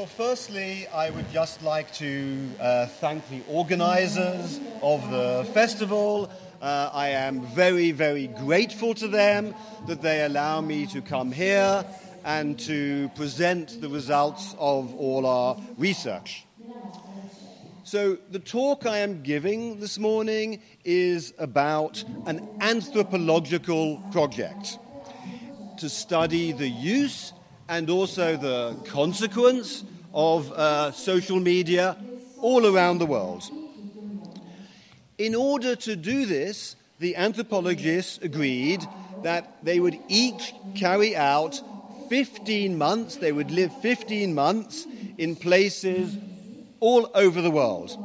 Well, firstly, I would just like to uh, thank the organizers of the festival. Uh, I am very, very grateful to them that they allow me to come here and to present the results of all our research. So, the talk I am giving this morning is about an anthropological project to study the use and also the consequence of uh, social media all around the world. In order to do this, the anthropologists agreed that they would each carry out 15 months, they would live 15 months in places all over the world.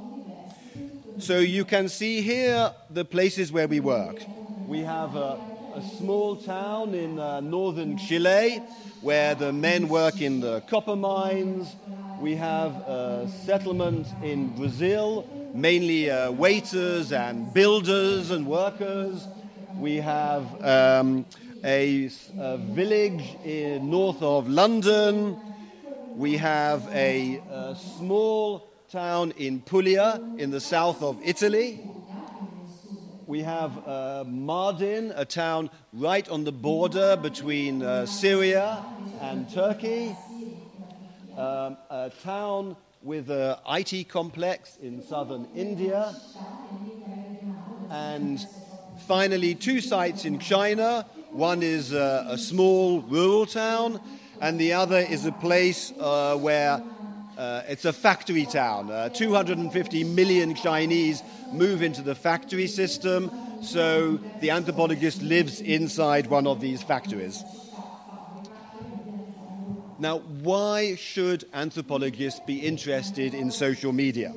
So you can see here the places where we work. We have a, a small town in uh, northern Chile where the men work in the copper mines. We have a settlement in Brazil, mainly uh, waiters and builders and workers. We have um, a, a, village in north of London. We have a, a small town in Puglia in the south of Italy. We have uh, Mardin, a town right on the border between uh, Syria and Turkey, um, a town with an IT complex in southern India, and finally, two sites in China. One is uh, a small rural town, and the other is a place uh, where uh, it's a factory town. Uh, 250 million Chinese move into the factory system, so the anthropologist lives inside one of these factories. Now, why should anthropologists be interested in social media?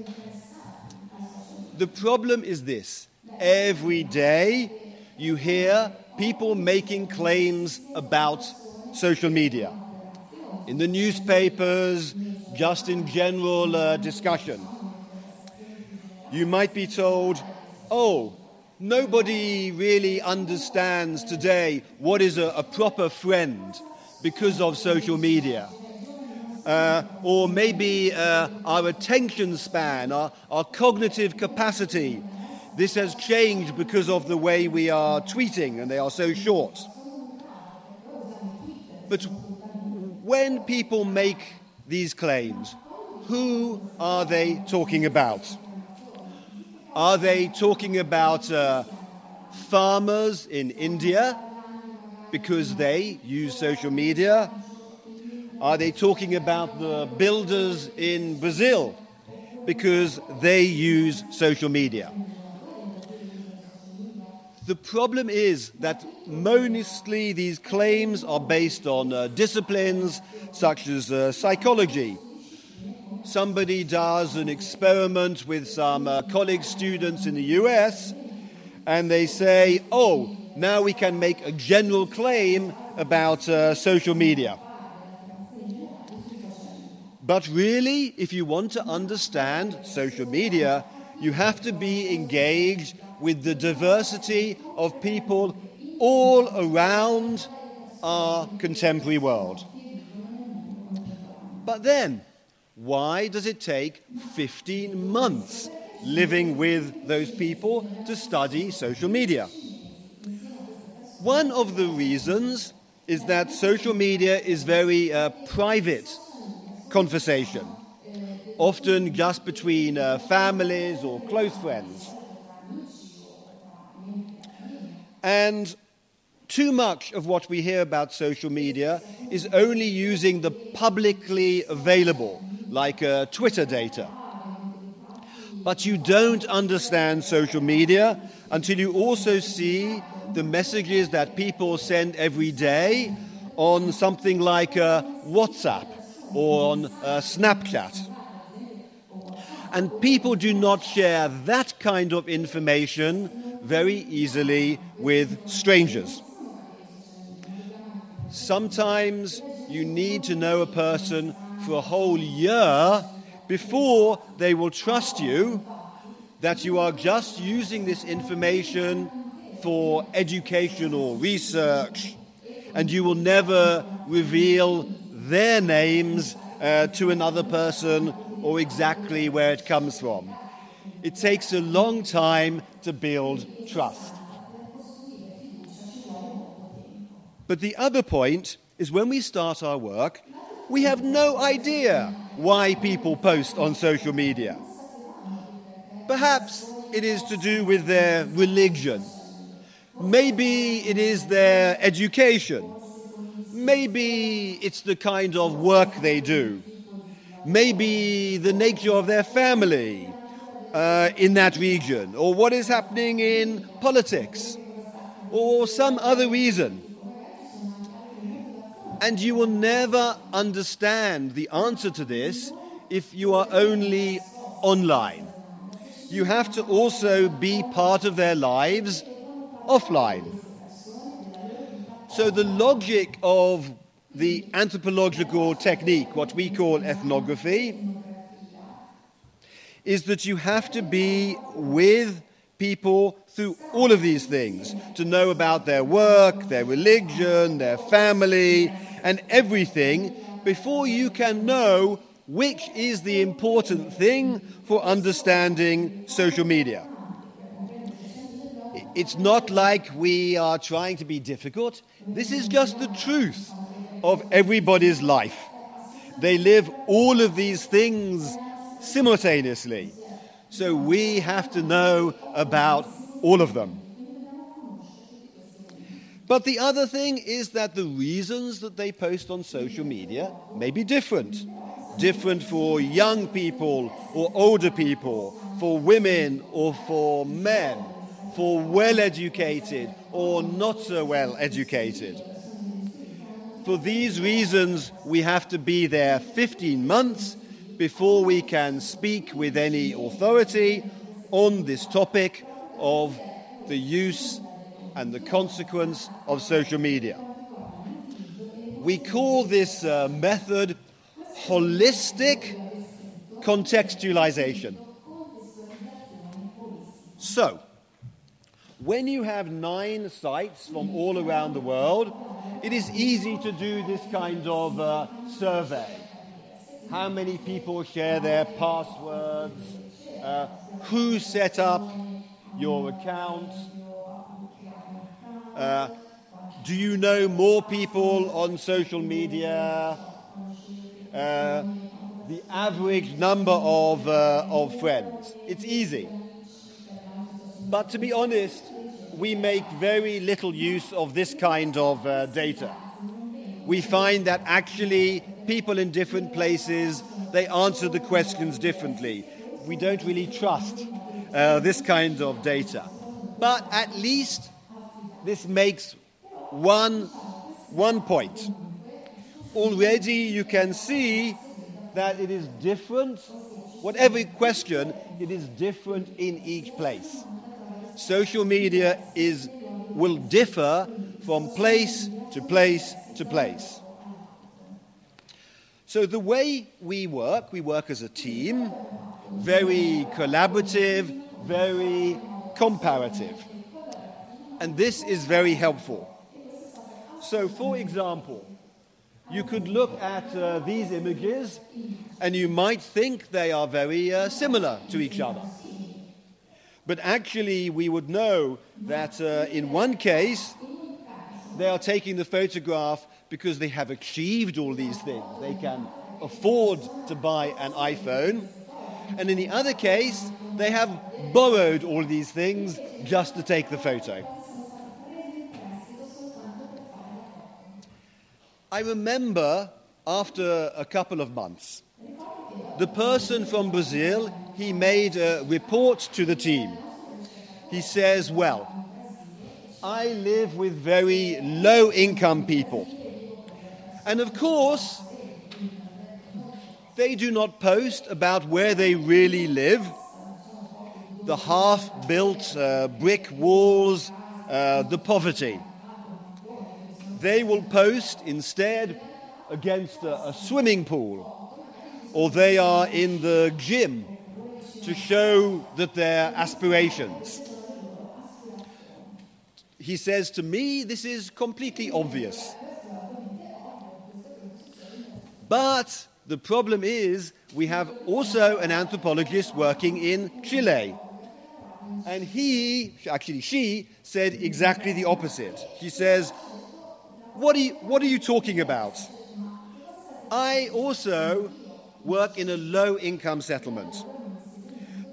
The problem is this every day you hear people making claims about social media. In the newspapers, just in general uh, discussion. You might be told, oh, nobody really understands today what is a, a proper friend because of social media. Uh, or maybe uh, our attention span, our, our cognitive capacity. This has changed because of the way we are tweeting and they are so short. But when people make these claims, who are they talking about? Are they talking about uh, farmers in India because they use social media? Are they talking about the builders in Brazil because they use social media? The problem is that mostly these claims are based on uh, disciplines such as uh, psychology. Somebody does an experiment with some uh, college students in the US and they say, oh, now we can make a general claim about uh, social media. But really, if you want to understand social media, you have to be engaged with the diversity of people all around our contemporary world. But then, why does it take 15 months living with those people to study social media? One of the reasons is that social media is very uh, private conversation, often just between uh, families or close friends. And too much of what we hear about social media is only using the publicly available, like uh, Twitter data. But you don't understand social media until you also see the messages that people send every day on something like uh, WhatsApp or on uh, Snapchat. And people do not share that kind of information very easily with strangers. Sometimes you need to know a person for a whole year before they will trust you that you are just using this information for educational research, and you will never reveal their names uh, to another person or exactly where it comes from. It takes a long time to build trust. But the other point is when we start our work, we have no idea why people post on social media. Perhaps it is to do with their religion. Maybe it is their education. Maybe it's the kind of work they do. Maybe the nature of their family uh, in that region, or what is happening in politics, or some other reason. And you will never understand the answer to this if you are only online. You have to also be part of their lives offline. So, the logic of the anthropological technique, what we call ethnography, is that you have to be with people through all of these things to know about their work, their religion, their family, and everything before you can know which is the important thing for understanding social media. It's not like we are trying to be difficult. This is just the truth of everybody's life. They live all of these things simultaneously. So we have to know about all of them. But the other thing is that the reasons that they post on social media may be different. Different for young people or older people, for women or for men, for well educated or not so well educated. For these reasons, we have to be there 15 months before we can speak with any authority on this topic of the use and the consequence of social media. We call this uh, method holistic contextualization. So, when you have nine sites from all around the world, it is easy to do this kind of uh, survey. How many people share their passwords? Uh, who set up your account? Uh, do you know more people on social media? Uh, the average number of, uh, of friends. It's easy. But to be honest, we make very little use of this kind of uh, data. We find that actually people in different places, they answer the questions differently. We don't really trust uh, this kind of data. But at least this makes one, one point. Already you can see that it is different, whatever question, it is different in each place. Social media is, will differ from place to place to place. So, the way we work, we work as a team, very collaborative, very comparative. And this is very helpful. So, for example, you could look at uh, these images and you might think they are very uh, similar to each other. But actually, we would know that uh, in one case, they are taking the photograph because they have achieved all these things. They can afford to buy an iPhone. And in the other case, they have borrowed all these things just to take the photo. I remember after a couple of months, the person from Brazil, he made a report to the team. He says, Well, I live with very low income people. And of course, they do not post about where they really live. The half built uh, brick walls, uh, the poverty they will post instead against a, a swimming pool or they are in the gym to show that their aspirations. He says to me, this is completely obvious. But the problem is we have also an anthropologist working in Chile. And he, actually she, said exactly the opposite. She says, what are, you, what are you talking about? I also work in a low income settlement.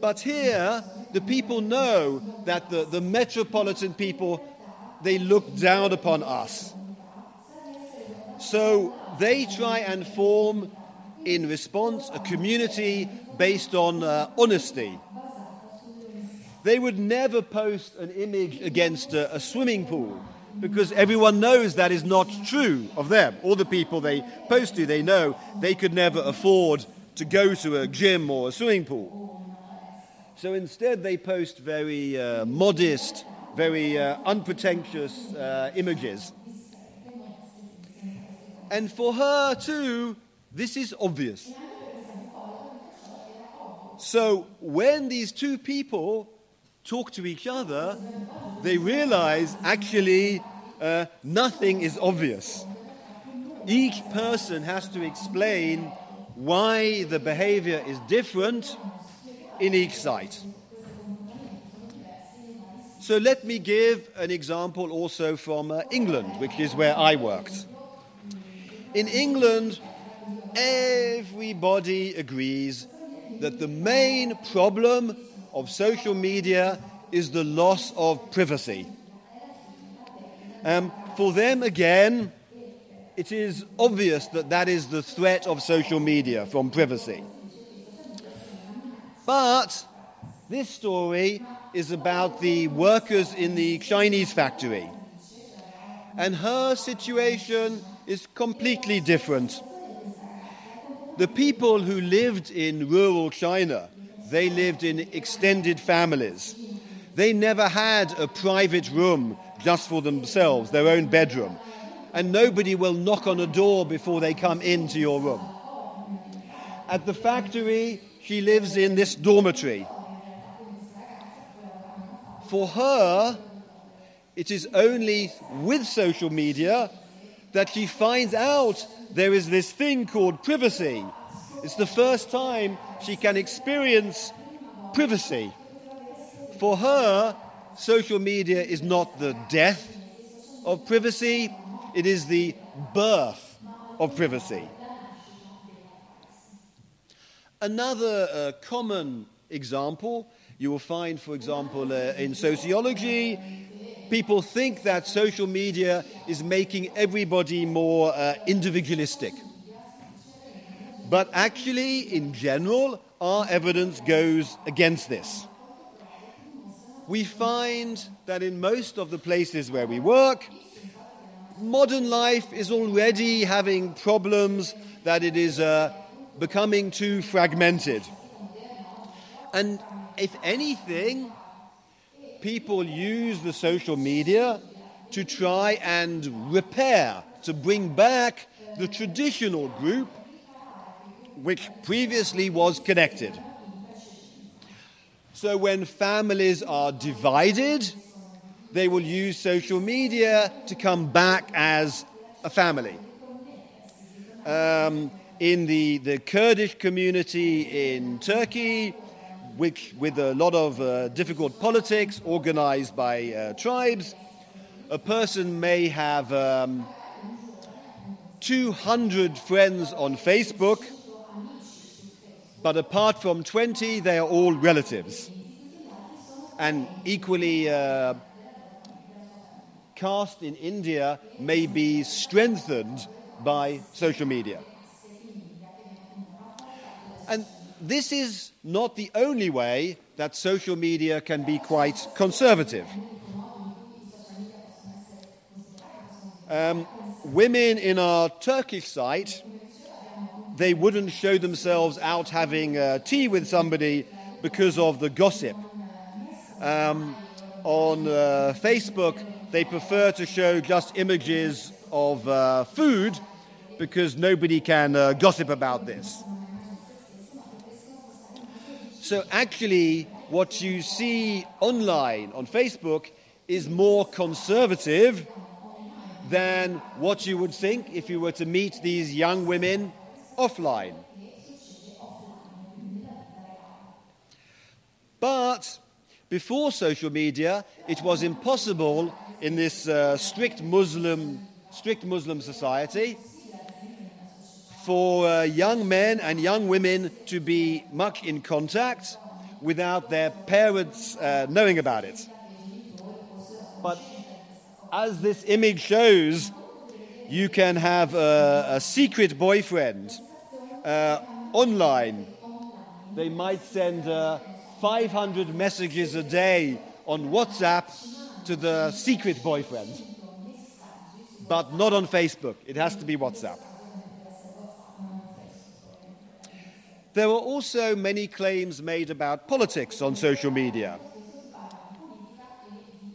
But here, the people know that the, the metropolitan people, they look down upon us. So they try and form, in response, a community based on uh, honesty. They would never post an image against a, a swimming pool because everyone knows that is not true of them. All the people they post to, they know they could never afford to go to a gym or a swimming pool. So instead, they post very uh, modest, very uh, unpretentious uh, images. And for her, too, this is obvious. So when these two people talk to each other, they realize actually uh, nothing is obvious. Each person has to explain why the behavior is different in each site. So let me give an example also from uh, England, which is where I worked. In England, everybody agrees that the main problem of social media is the loss of privacy. Um, for them, again, it is obvious that that is the threat of social media from privacy. But this story is about the workers in the Chinese factory. And her situation is completely different. The people who lived in rural China, they lived in extended families. They never had a private room just for themselves, their own bedroom. And nobody will knock on a door before they come into your room. At the factory, she lives in this dormitory. For her, it is only with social media that she finds out there is this thing called privacy. It's the first time she can experience privacy. For her, social media is not the death of privacy, it is the birth of privacy. Another uh, common example you will find, for example, uh, in sociology, people think that social media is making everybody more uh, individualistic. But actually, in general, our evidence goes against this. We find that in most of the places where we work, modern life is already having problems that it is uh, becoming too fragmented. And if anything, people use the social media to try and repair, to bring back the traditional group which previously was connected. So when families are divided, they will use social media to come back as a family. Um, in the, the Kurdish community in Turkey, which, with a lot of uh, difficult politics organized by uh, tribes, a person may have um, 200 friends on Facebook, but apart from 20, they are all relatives. And equally, uh, caste in India may be strengthened by social media. And this is not the only way that social media can be quite conservative. Um, women in our Turkish site, they wouldn't show themselves out having uh, tea with somebody because of the gossip. Um, on uh, Facebook, they prefer to show just images of uh, food because nobody can uh, gossip about this. So actually, what you see online on Facebook is more conservative than what you would think if you were to meet these young women offline. But before social media, it was impossible in this uh, strict Muslim strict Muslim society for uh, young men and young women to be much in contact without their parents uh, knowing about it. But as this image shows, you can have a, a secret boyfriend uh, online. They might send uh, 500 messages a day on WhatsApp to the secret boyfriend, but not on Facebook. It has to be WhatsApp. There were also many claims made about politics on social media.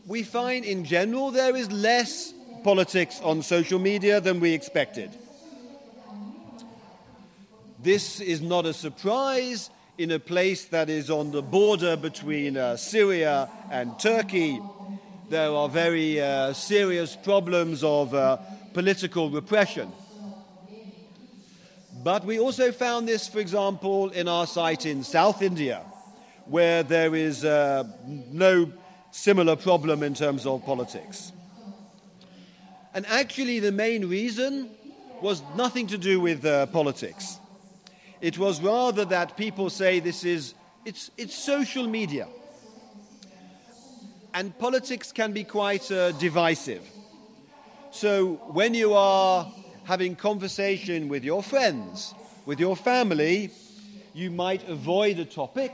We find in general there is less politics on social media than we expected. This is not a surprise in a place that is on the border between uh, Syria and Turkey. There are very uh, serious problems of uh, political repression. But we also found this, for example, in our site in South India, where there is uh, no similar problem in terms of politics. And actually, the main reason was nothing to do with uh, politics. It was rather that people say this is it's, it's social media. And politics can be quite uh, divisive. So when you are having conversation with your friends, with your family, you might avoid a topic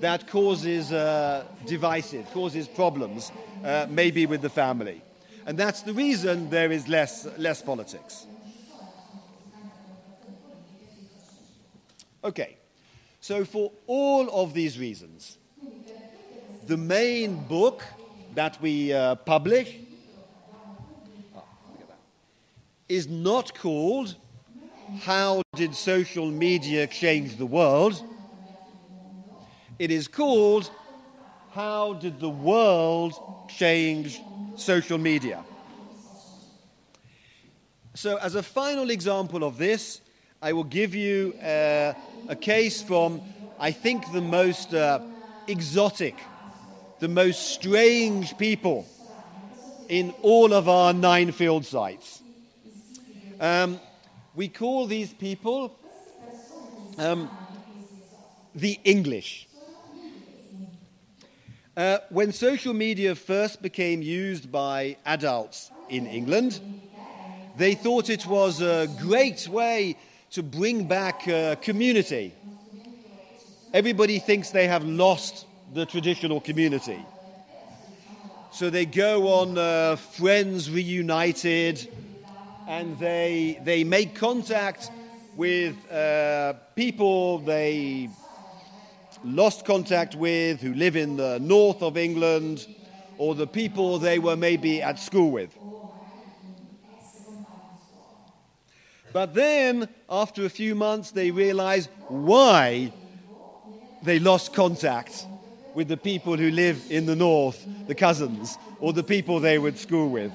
that causes uh, divisive, causes problems, uh, maybe with the family. And that's the reason there is less, less politics. Okay, so for all of these reasons, the main book that we uh, publish is not called How Did Social Media Change the World? It is called How Did the World Change Social Media? So, as a final example of this, I will give you uh, a case from, I think, the most uh, exotic, the most strange people in all of our nine field sites. Um, we call these people um, the English. Uh, when social media first became used by adults in England, they thought it was a great way to bring back a community. Everybody thinks they have lost the traditional community. So they go on uh, Friends Reunited, and they, they make contact with uh, people they lost contact with who live in the north of England or the people they were maybe at school with. But then, after a few months, they realize why they lost contact with the people who live in the north, the cousins, or the people they were at school with.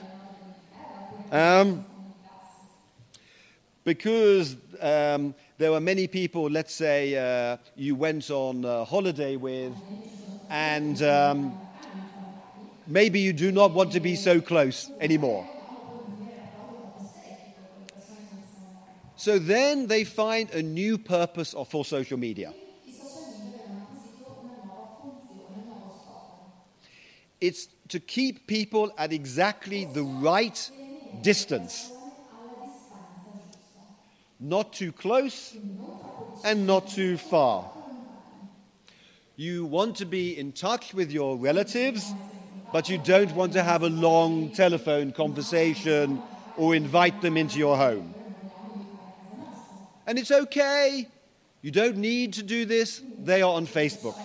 Um, because um, there were many people, let's say, uh, you went on holiday with, and um, maybe you do not want to be so close anymore. So then they find a new purpose for social media. It's to keep people at exactly the right distance not too close and not too far. You want to be in touch with your relatives, but you don't want to have a long telephone conversation or invite them into your home. And it's okay. You don't need to do this. They are on Facebook.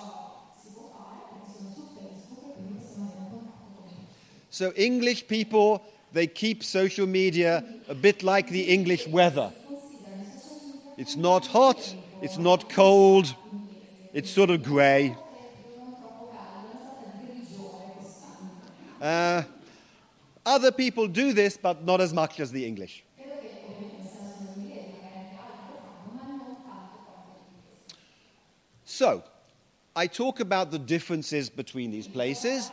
So, English people, they keep social media a bit like the English weather. It's not hot, it's not cold, it's sort of grey. Uh, other people do this, but not as much as the English. So, I talk about the differences between these places,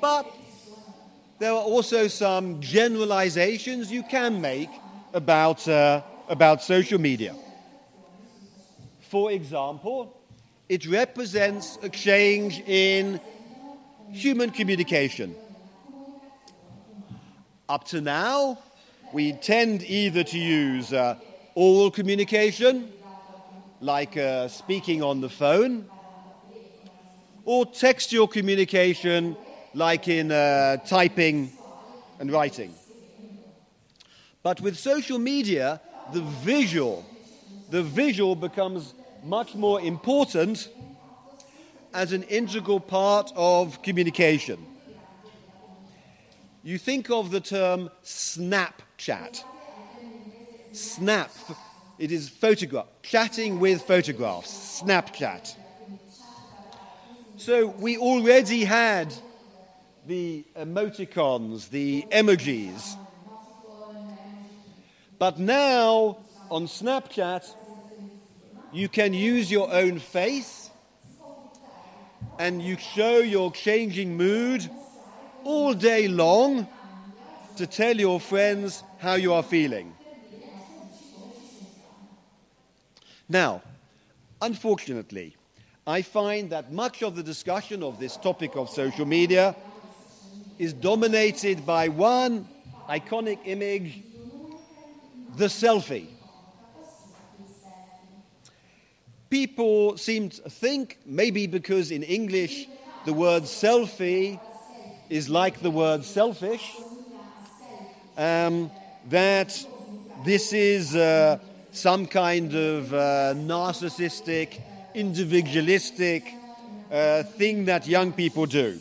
but there are also some generalizations you can make about, uh, about social media. For example, it represents a change in human communication. Up to now, we tend either to use uh, oral communication, like uh, speaking on the phone, or textual communication, like in uh, typing and writing. But with social media, the visual, the visual becomes much more important as an integral part of communication. You think of the term Snapchat. Snap, it is photograph, chatting with photographs, Snapchat. So we already had the emoticons, the emojis. But now on Snapchat, you can use your own face and you show your changing mood all day long to tell your friends how you are feeling. Now, unfortunately, I find that much of the discussion of this topic of social media is dominated by one iconic image the selfie. People seem to think, maybe because in English the word selfie is like the word selfish, um, that this is uh, some kind of uh, narcissistic, individualistic uh, thing that young people do.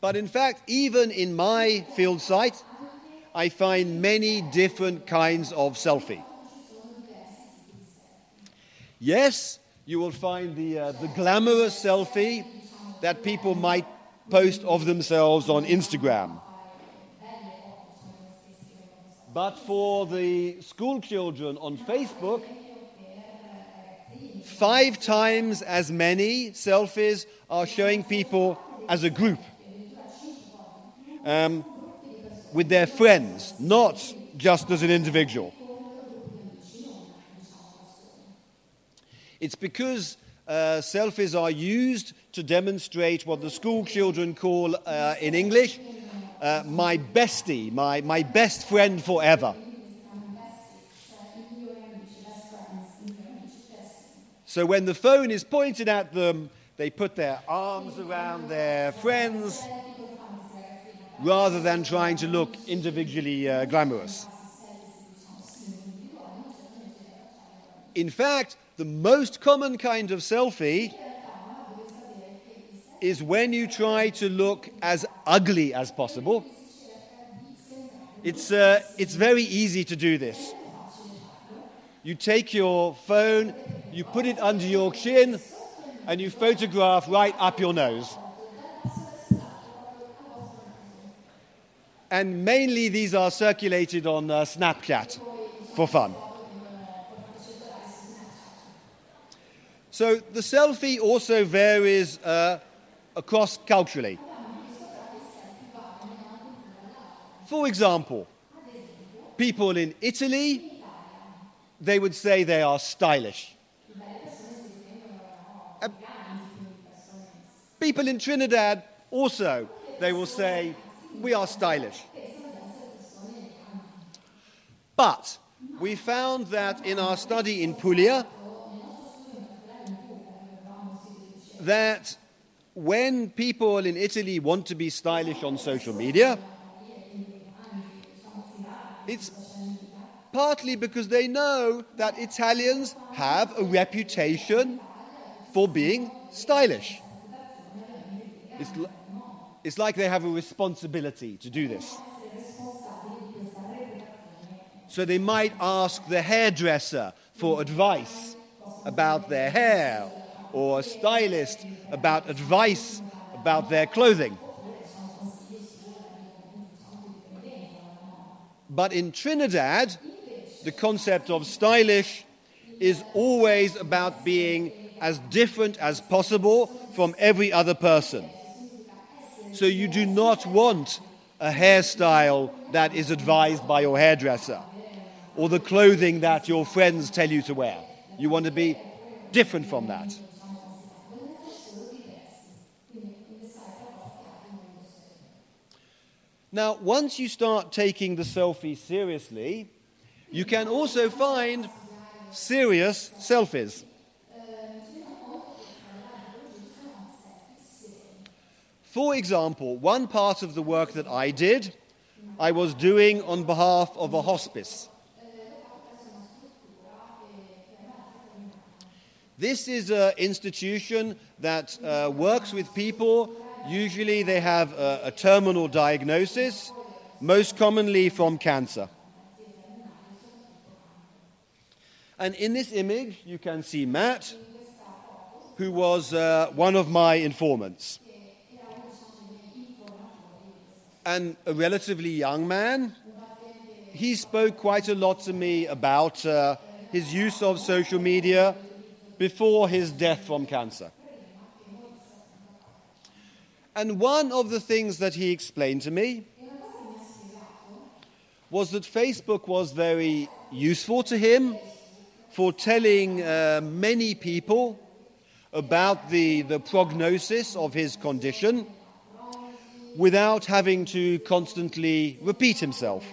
But in fact, even in my field site, I find many different kinds of selfie. Yes, you will find the, uh, the glamorous selfie that people might post of themselves on Instagram. But for the school children on Facebook, five times as many selfies are showing people as a group um, with their friends, not just as an individual. It's because uh, selfies are used to demonstrate what the school children call uh, in English uh, my bestie, my, my best friend forever. So when the phone is pointed at them, they put their arms around their friends rather than trying to look individually uh, glamorous. In fact, the most common kind of selfie is when you try to look as ugly as possible. It's, uh, it's very easy to do this. You take your phone, you put it under your chin, and you photograph right up your nose. And mainly these are circulated on uh, Snapchat for fun. So the selfie also varies uh, across culturally. For example, people in Italy, they would say they are stylish. Uh, people in Trinidad also, they will say, we are stylish. But we found that in our study in Puglia, that when people in Italy want to be stylish on social media, it's partly because they know that Italians have a reputation for being stylish. It's, it's like they have a responsibility to do this. So they might ask the hairdresser for advice about their hair or a stylist about advice about their clothing. But in Trinidad, the concept of stylish is always about being as different as possible from every other person. So you do not want a hairstyle that is advised by your hairdresser or the clothing that your friends tell you to wear. You want to be different from that. Now, once you start taking the selfie seriously, you can also find serious selfies. For example, one part of the work that I did, I was doing on behalf of a hospice. This is an institution that uh, works with people Usually they have a, a terminal diagnosis, most commonly from cancer. And in this image, you can see Matt, who was uh, one of my informants. And a relatively young man, he spoke quite a lot to me about uh, his use of social media before his death from cancer. And one of the things that he explained to me was that Facebook was very useful to him for telling uh, many people about the, the prognosis of his condition without having to constantly repeat himself.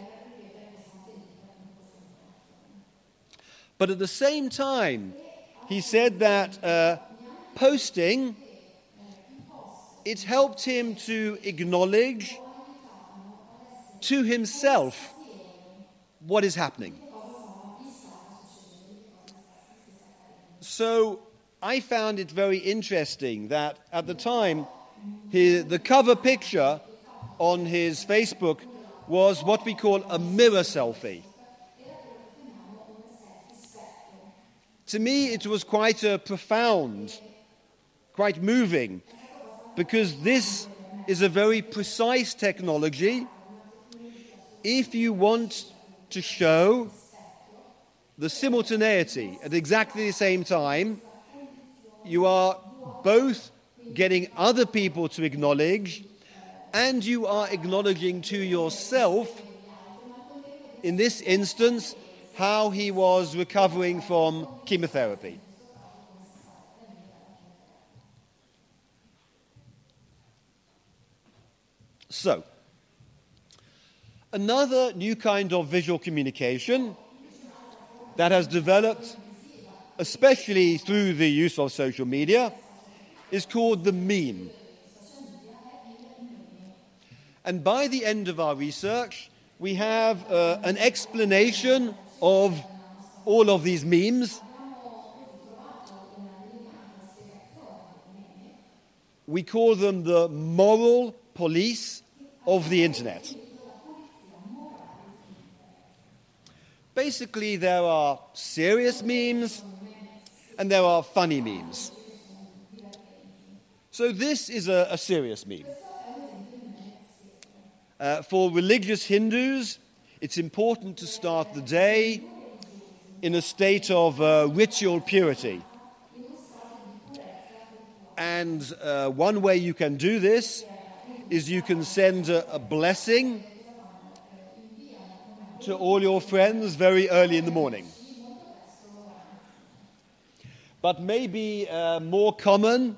But at the same time, he said that uh, posting it helped him to acknowledge to himself what is happening. So I found it very interesting that at the time, the cover picture on his Facebook was what we call a mirror selfie. To me, it was quite a profound, quite moving because this is a very precise technology. If you want to show the simultaneity at exactly the same time, you are both getting other people to acknowledge and you are acknowledging to yourself, in this instance, how he was recovering from chemotherapy. So, another new kind of visual communication that has developed, especially through the use of social media, is called the meme. And by the end of our research, we have uh, an explanation of all of these memes. We call them the moral police of the internet. Basically, there are serious memes and there are funny memes. So, this is a, a serious meme. Uh, for religious Hindus, it's important to start the day in a state of uh, ritual purity. And uh, one way you can do this is you can send a, a blessing to all your friends very early in the morning. But maybe uh, more common,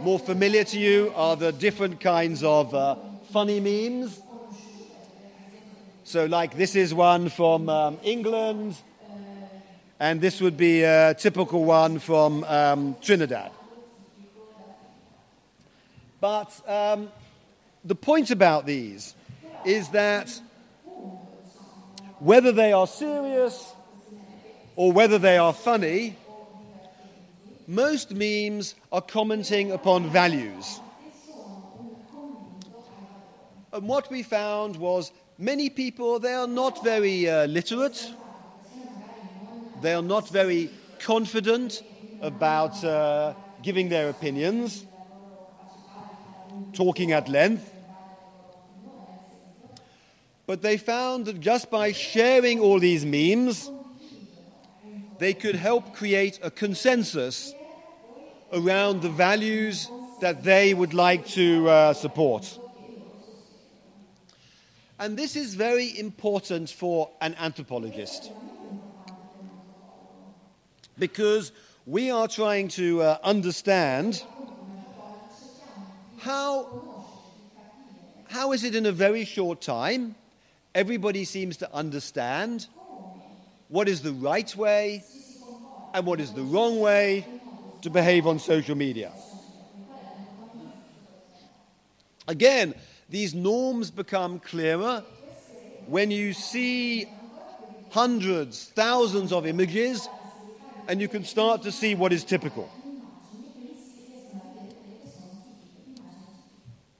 more familiar to you are the different kinds of uh, funny memes. So, like this is one from um, England, and this would be a typical one from um, Trinidad. But um, the point about these is that whether they are serious or whether they are funny, most memes are commenting upon values. And what we found was many people, they are not very uh, literate, they are not very confident about uh, giving their opinions talking at length. But they found that just by sharing all these memes, they could help create a consensus around the values that they would like to uh, support. And this is very important for an anthropologist because we are trying to uh, understand how, how is it in a very short time everybody seems to understand what is the right way and what is the wrong way to behave on social media. Again, these norms become clearer when you see hundreds, thousands of images, and you can start to see what is typical.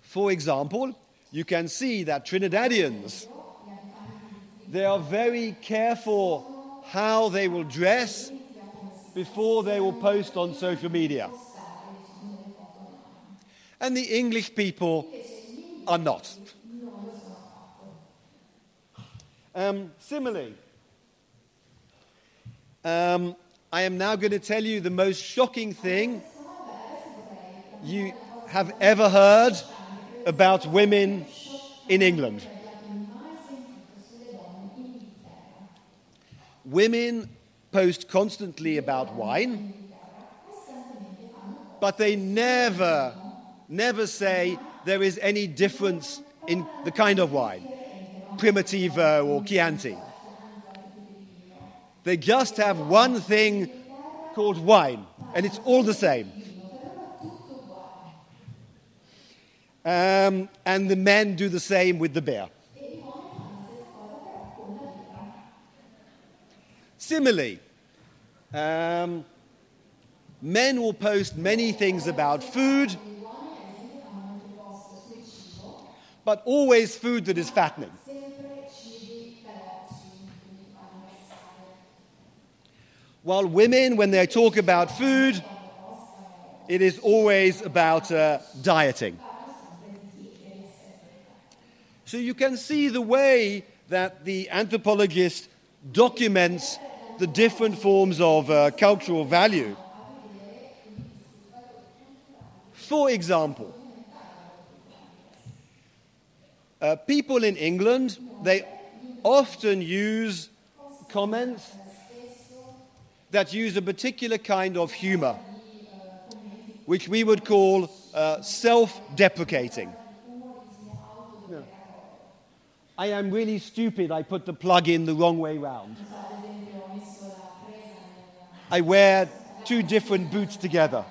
For example, you can see that Trinidadians they are very careful how they will dress before they will post on social media. And the English people are not. Um, similarly, um, I am now going to tell you the most shocking thing you have ever heard about women in England. Women post constantly about wine, but they never, never say there is any difference in the kind of wine, Primitivo or Chianti. They just have one thing called wine, and it's all the same. Um, and the men do the same with the beer. Similarly, um, men will post many things about food, but always food that is fattening. While women, when they talk about food, it is always about uh, dieting. So you can see the way that the anthropologist documents the different forms of uh, cultural value. For example, uh, people in England, they often use comments that use a particular kind of humor, which we would call uh, self deprecating. I am really stupid, I put the plug in the wrong way round. I wear two different boots together.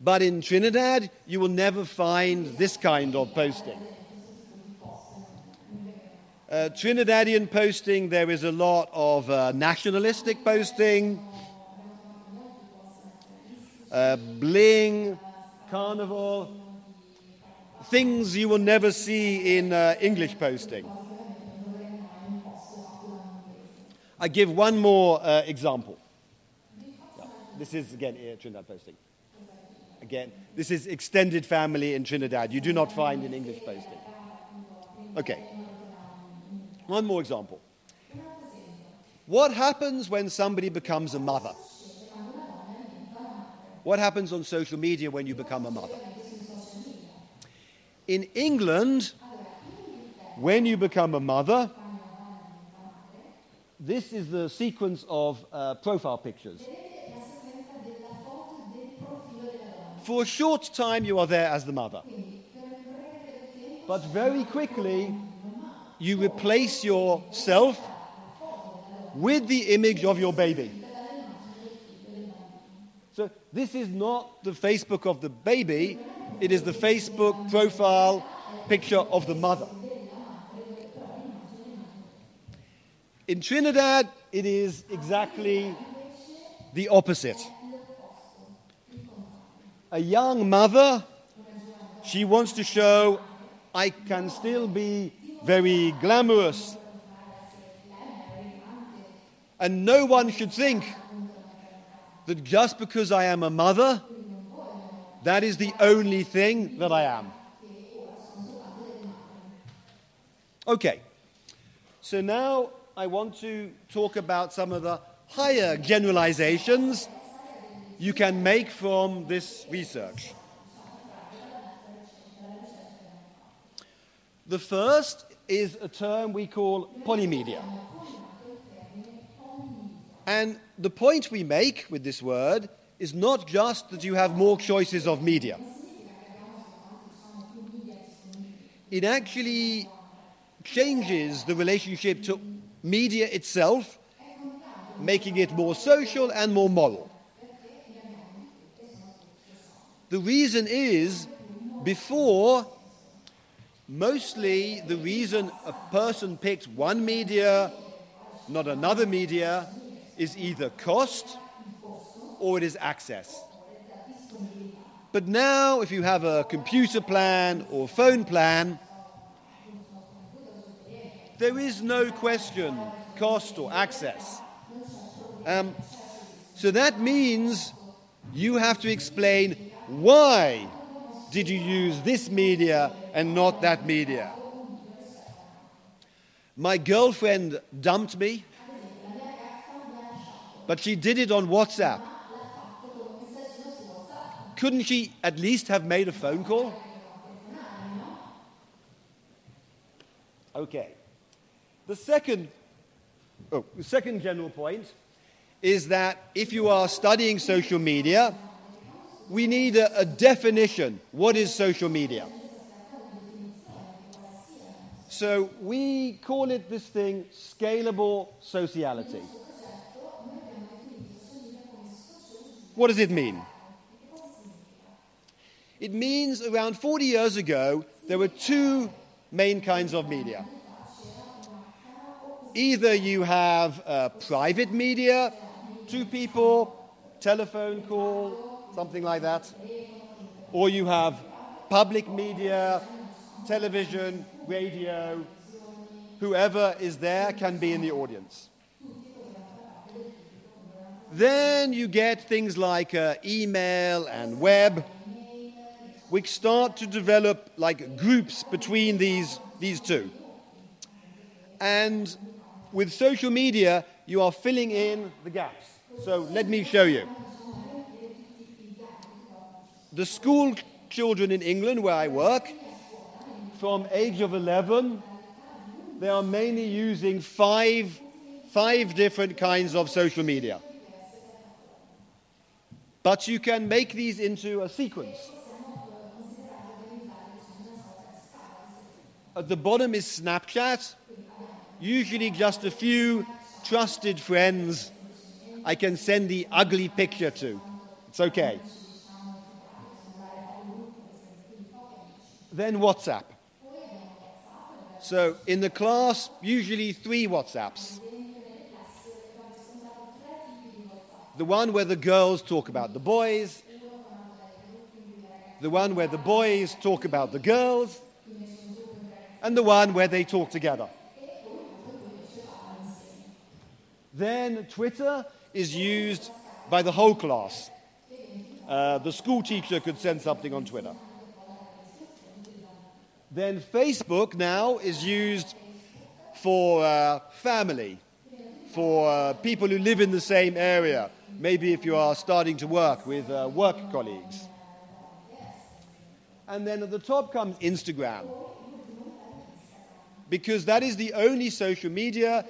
But in Trinidad, you will never find this kind of posting. Uh, Trinidadian posting, there is a lot of uh, nationalistic posting, uh, bling, carnival, things you will never see in uh, English posting. I give one more uh, example. Yeah. This is, again, here, Trinidad posting. Again, this is extended family in Trinidad. You do not find in English posting. Okay. One more example. What happens when somebody becomes a mother? What happens on social media when you become a mother? In England, when you become a mother, this is the sequence of uh, profile pictures. For a short time, you are there as the mother. But very quickly, you replace yourself with the image of your baby. So, this is not the Facebook of the baby, it is the Facebook profile picture of the mother. In Trinidad, it is exactly the opposite. A young mother, she wants to show I can still be very glamorous. And no one should think that just because I am a mother, that is the only thing that I am. Okay, So now I want to talk about some of the higher generalizations you can make from this research. The first is a term we call polymedia. And the point we make with this word is not just that you have more choices of media. It actually changes the relationship to media itself, making it more social and more moral. The reason is before, mostly the reason a person picked one media, not another media, is either cost or it is access. But now, if you have a computer plan or phone plan, there is no question cost or access. Um, so that means you have to explain why did you use this media and not that media. My girlfriend dumped me but she did it on WhatsApp. Couldn't she at least have made a phone call? Okay. The second, oh, the second general point is that if you are studying social media, we need a, a definition. What is social media? So we call it this thing scalable sociality. What does it mean? It means around 40 years ago, there were two main kinds of media. Either you have private media, two people, telephone call, something like that, or you have public media, television, radio, whoever is there can be in the audience. Then you get things like uh, email and web, which start to develop like groups between these, these two. And with social media, you are filling in the gaps. So let me show you. The school children in England, where I work, from age of 11, they are mainly using five, five different kinds of social media. But you can make these into a sequence. At the bottom is Snapchat, usually just a few trusted friends I can send the ugly picture to. It's okay. Then WhatsApp. So in the class, usually three WhatsApps. the one where the girls talk about the boys, the one where the boys talk about the girls, and the one where they talk together. Then Twitter is used by the whole class. Uh, the school teacher could send something on Twitter. Then Facebook now is used for uh, family, for uh, people who live in the same area, maybe if you are starting to work with uh, work colleagues. And then at the top comes Instagram. Because that is the only social media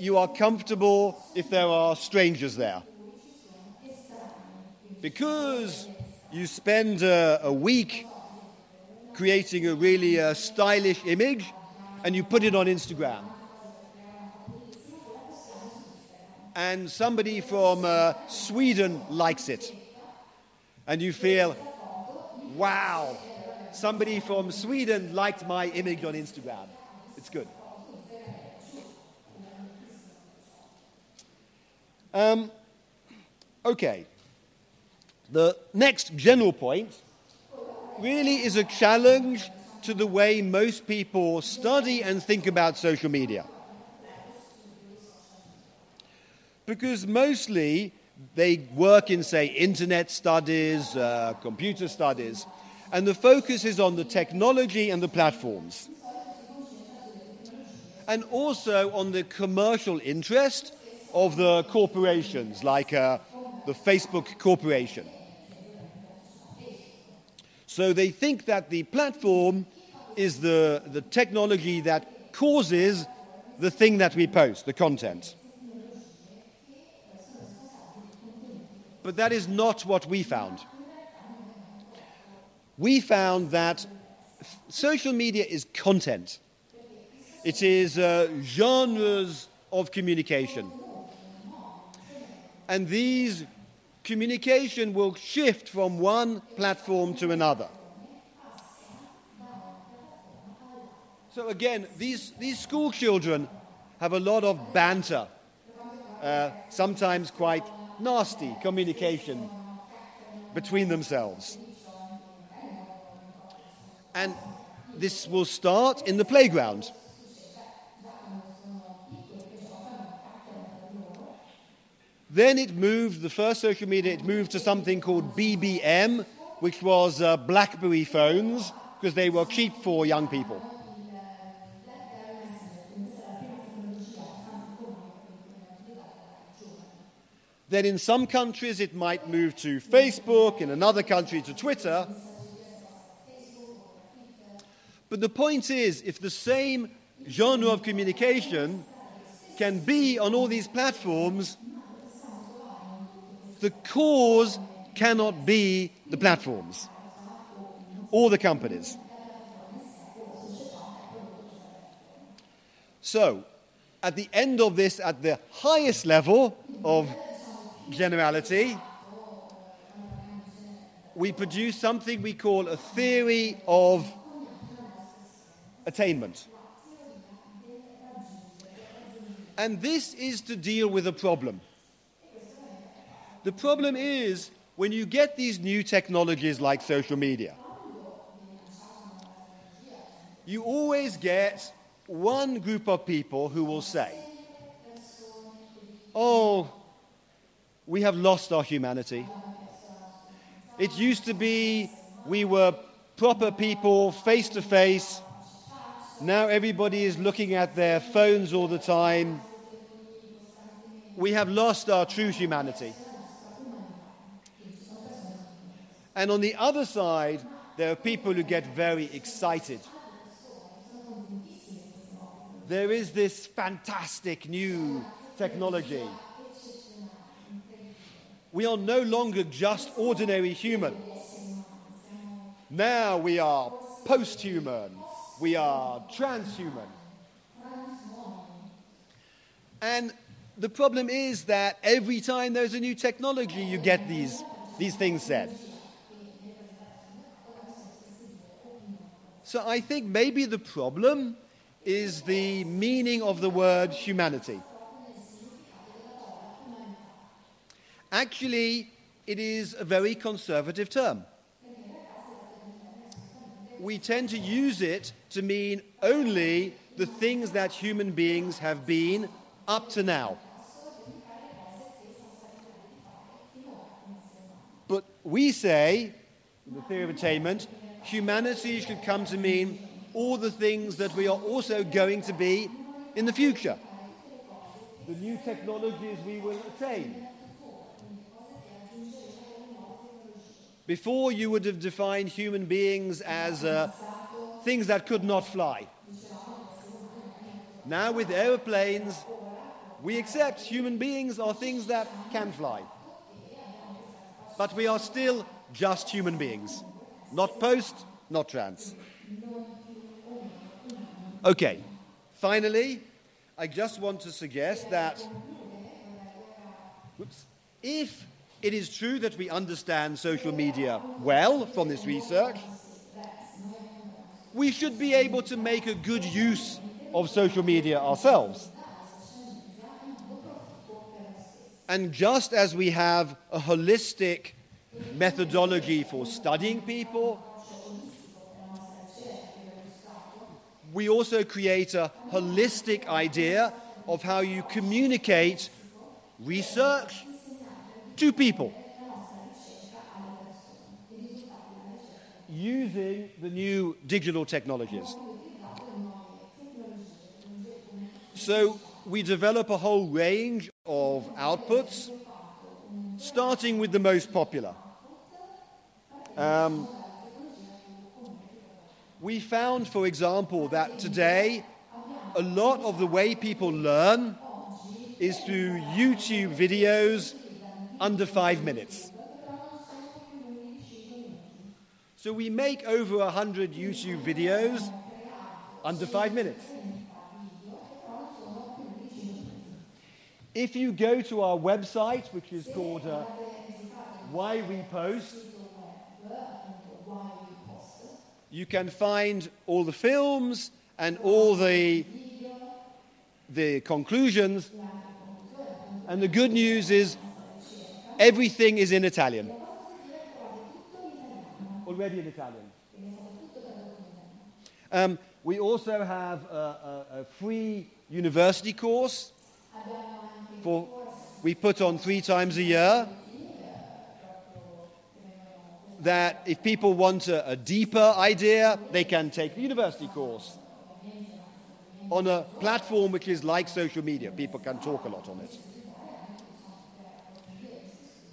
you are comfortable if there are strangers there. Because you spend uh, a week creating a really uh, stylish image and you put it on Instagram. and somebody from uh, Sweden likes it. And you feel, wow, somebody from Sweden liked my image on Instagram. It's good. Um, okay. The next general point really is a challenge to the way most people study and think about social media. because mostly they work in, say, internet studies, uh, computer studies, and the focus is on the technology and the platforms. and also on the commercial interest of the corporations like uh, the Facebook Corporation. So they think that the platform is the, the technology that causes the thing that we post, the content. But that is not what we found. We found that social media is content. It is uh, genres of communication. And these communication will shift from one platform to another. So again, these, these school children have a lot of banter, uh, sometimes quite nasty communication between themselves. And this will start in the playground. Then it moved, the first social media, it moved to something called BBM, which was uh, Blackberry phones, because they were cheap for young people. Then in some countries it might move to Facebook, in another country to Twitter. But the point is, if the same genre of communication can be on all these platforms, the cause cannot be the platforms or the companies. So, at the end of this, at the highest level of generality, we produce something we call a theory of attainment. And this is to deal with a problem. The problem is when you get these new technologies like social media, you always get one group of people who will say, Oh, we have lost our humanity. It used to be we were proper people, face to face. Now everybody is looking at their phones all the time. We have lost our true humanity. And on the other side, there are people who get very excited. There is this fantastic new technology we are no longer just ordinary human. Now we are post human, we are transhuman. And the problem is that every time there's a new technology, you get these, these things said. So I think maybe the problem is the meaning of the word humanity. Actually, it is a very conservative term. We tend to use it to mean only the things that human beings have been up to now. But we say, in the theory of attainment, humanity should come to mean all the things that we are also going to be in the future. The new technologies we will attain. Before, you would have defined human beings as uh, things that could not fly. Now, with aeroplanes, we accept human beings are things that can fly. But we are still just human beings, not post, not trans. Okay, finally, I just want to suggest that whoops, if it is true that we understand social media well from this research. We should be able to make a good use of social media ourselves. And just as we have a holistic methodology for studying people, we also create a holistic idea of how you communicate research to people. Using the new digital technologies. So we develop a whole range of outputs, starting with the most popular. Um, we found, for example, that today a lot of the way people learn is through YouTube videos under five minutes. So we make over a 100 YouTube videos under five minutes. If you go to our website, which is called uh, Why We Post, you can find all the films and all the, the conclusions. And the good news is everything is in Italian. Already in Italian. Um, we also have a, a, a free university course for, we put on three times a year. That if people want a, a deeper idea, they can take the university course on a platform which is like social media. People can talk a lot on it.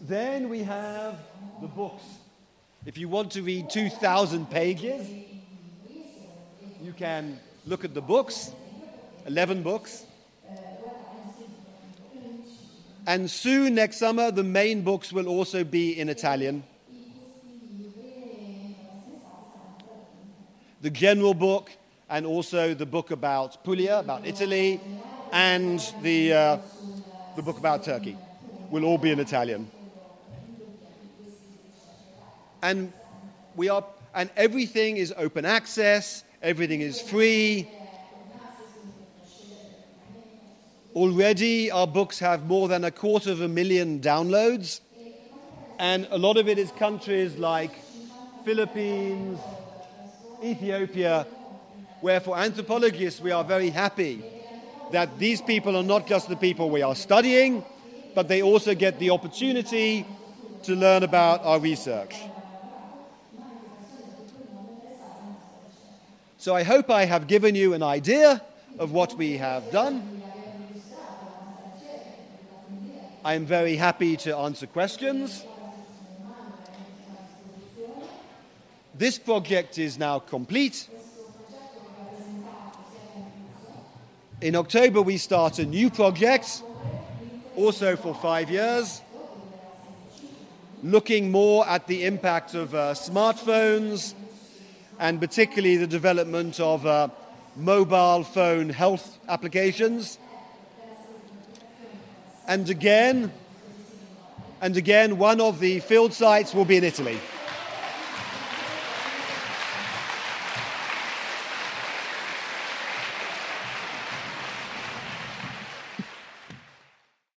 Then we have the books. If you want to read 2,000 pages, you can look at the books, 11 books. And soon, next summer, the main books will also be in Italian. The general book, and also the book about Puglia, about Italy, and the, uh, the book about Turkey will all be in Italian. And we are, and everything is open access, everything is free. Already, our books have more than a quarter of a million downloads, and a lot of it is countries like Philippines, Ethiopia, where for anthropologists we are very happy that these people are not just the people we are studying, but they also get the opportunity to learn about our research. So I hope I have given you an idea of what we have done. I am very happy to answer questions. This project is now complete. In October, we start a new project, also for five years, looking more at the impact of uh, smartphones and particularly the development of uh, mobile phone health applications. And again, and again, one of the field sites will be in Italy.